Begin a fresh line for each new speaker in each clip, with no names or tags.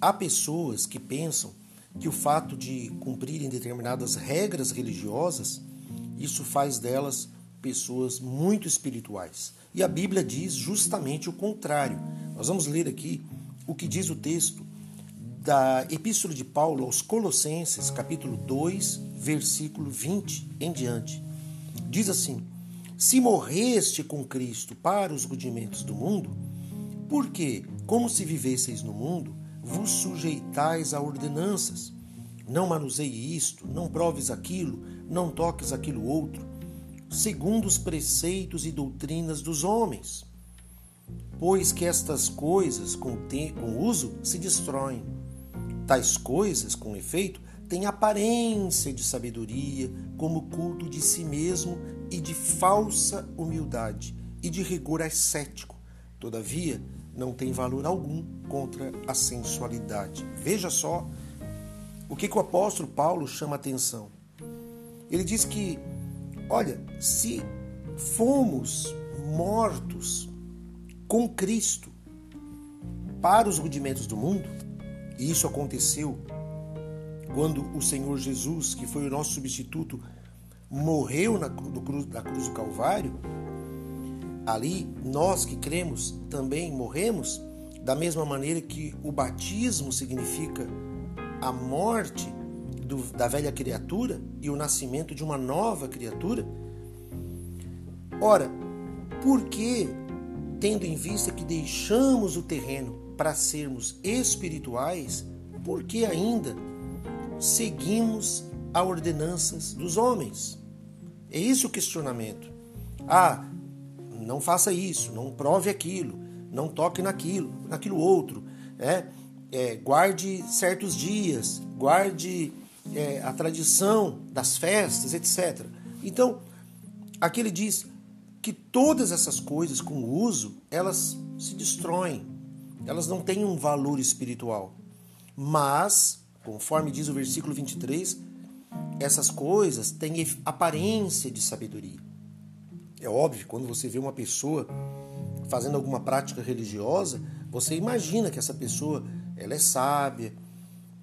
há pessoas que pensam que o fato de cumprirem determinadas regras religiosas, isso faz delas pessoas muito espirituais. E a Bíblia diz justamente o contrário. Nós vamos ler aqui o que diz o texto da Epístola de Paulo aos Colossenses, capítulo 2, versículo 20 em diante. Diz assim: Se morreste com Cristo para os rudimentos do mundo, porque, como se vivesseis no mundo, vos sujeitais a ordenanças. Não manuseie isto, não proves aquilo, não toques aquilo outro, segundo os preceitos e doutrinas dos homens. Pois que estas coisas, com, com uso, se destroem. Tais coisas, com efeito, têm aparência de sabedoria, como culto de si mesmo e de falsa humildade e de rigor ascético. Todavia, não tem valor algum contra a sensualidade. Veja só o que, que o apóstolo Paulo chama atenção. Ele diz que, olha, se fomos mortos com Cristo para os rudimentos do mundo, e isso aconteceu quando o Senhor Jesus, que foi o nosso substituto, morreu na cruz, na cruz do Calvário, ali nós que cremos também morremos, da mesma maneira que o batismo significa a morte do, da velha criatura e o nascimento de uma nova criatura. Ora, por que, tendo em vista que deixamos o terreno para sermos espirituais, por que ainda seguimos a ordenanças dos homens? É isso o questionamento. Ah, não faça isso, não prove aquilo, não toque naquilo, naquilo outro. É, é guarde certos dias, guarde é, a tradição das festas, etc. Então, aqui ele diz que todas essas coisas com uso, elas se destroem, elas não têm um valor espiritual. Mas, conforme diz o versículo 23, essas coisas têm aparência de sabedoria. É óbvio, quando você vê uma pessoa fazendo alguma prática religiosa, você imagina que essa pessoa ela é sábia,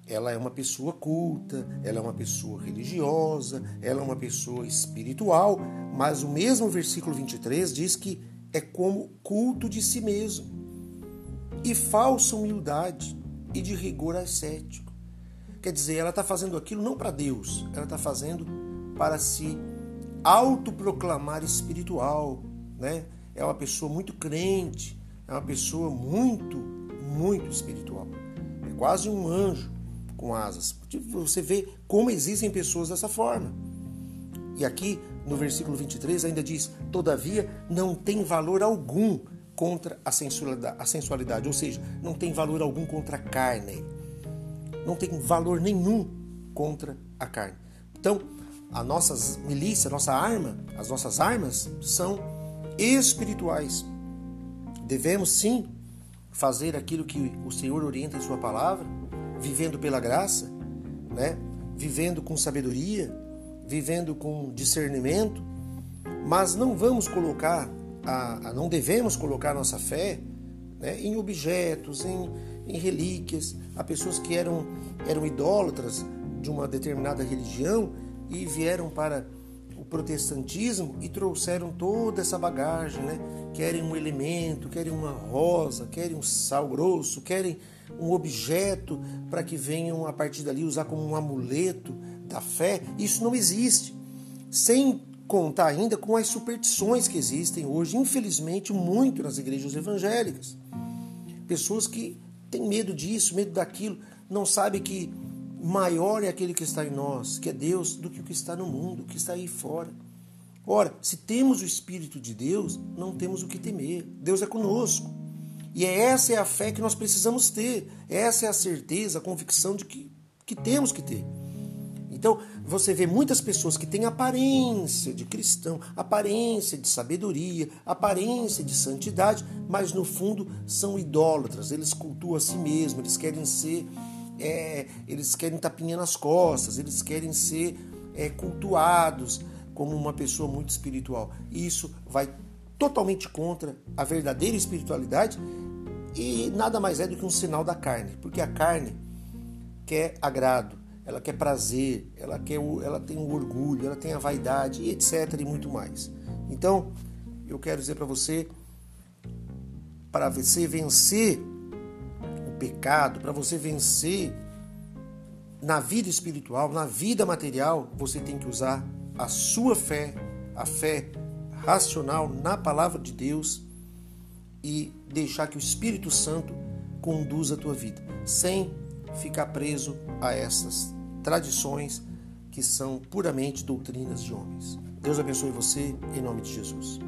ela é uma pessoa culta, ela é uma pessoa religiosa, ela é uma pessoa espiritual, mas o mesmo versículo 23 diz que é como culto de si mesmo e falsa humildade e de rigor ascético. Quer dizer, ela está fazendo aquilo não para Deus, ela está fazendo para si autoproclamar espiritual, né? É uma pessoa muito crente, é uma pessoa muito, muito espiritual. É quase um anjo com asas. Você vê como existem pessoas dessa forma. E aqui no versículo 23 ainda diz: Todavia não tem valor algum contra a sensualidade, a sensualidade, ou seja, não tem valor algum contra a carne. Não tem valor nenhum contra a carne. Então, a nossas milícia, a nossa arma, as nossas armas são espirituais. Devemos sim fazer aquilo que o Senhor orienta em sua palavra, vivendo pela graça, né? Vivendo com sabedoria, vivendo com discernimento, mas não vamos colocar a, a não devemos colocar nossa fé né, em objetos, em, em relíquias. Há pessoas que eram, eram idólatras de uma determinada religião e vieram para o protestantismo e trouxeram toda essa bagagem, né? Querem um elemento, querem uma rosa, querem um sal grosso, querem um objeto para que venham a partir dali usar como um amuleto da fé. Isso não existe. Sem contar ainda com as superstições que existem hoje, infelizmente, muito nas igrejas evangélicas. Pessoas que têm medo disso, medo daquilo, não sabem que maior é aquele que está em nós, que é Deus, do que o que está no mundo, que está aí fora. Ora, se temos o Espírito de Deus, não temos o que temer. Deus é conosco. E é essa é a fé que nós precisamos ter. Essa é a certeza, a convicção de que, que temos que ter. Então, você vê muitas pessoas que têm aparência de cristão, aparência de sabedoria, aparência de santidade, mas no fundo são idólatras. Eles cultuam a si mesmos, eles querem ser é, eles querem tapinha nas costas, eles querem ser é, cultuados como uma pessoa muito espiritual. E isso vai totalmente contra a verdadeira espiritualidade E nada mais é do que um sinal da carne, porque a carne quer agrado, ela quer prazer, ela quer ela tem o orgulho, ela tem a vaidade e etc e muito mais. Então, eu quero dizer para você para você vencer pecado, para você vencer na vida espiritual, na vida material, você tem que usar a sua fé, a fé racional na palavra de Deus e deixar que o Espírito Santo conduza a tua vida, sem ficar preso a essas tradições que são puramente doutrinas de homens. Deus abençoe você em nome de Jesus.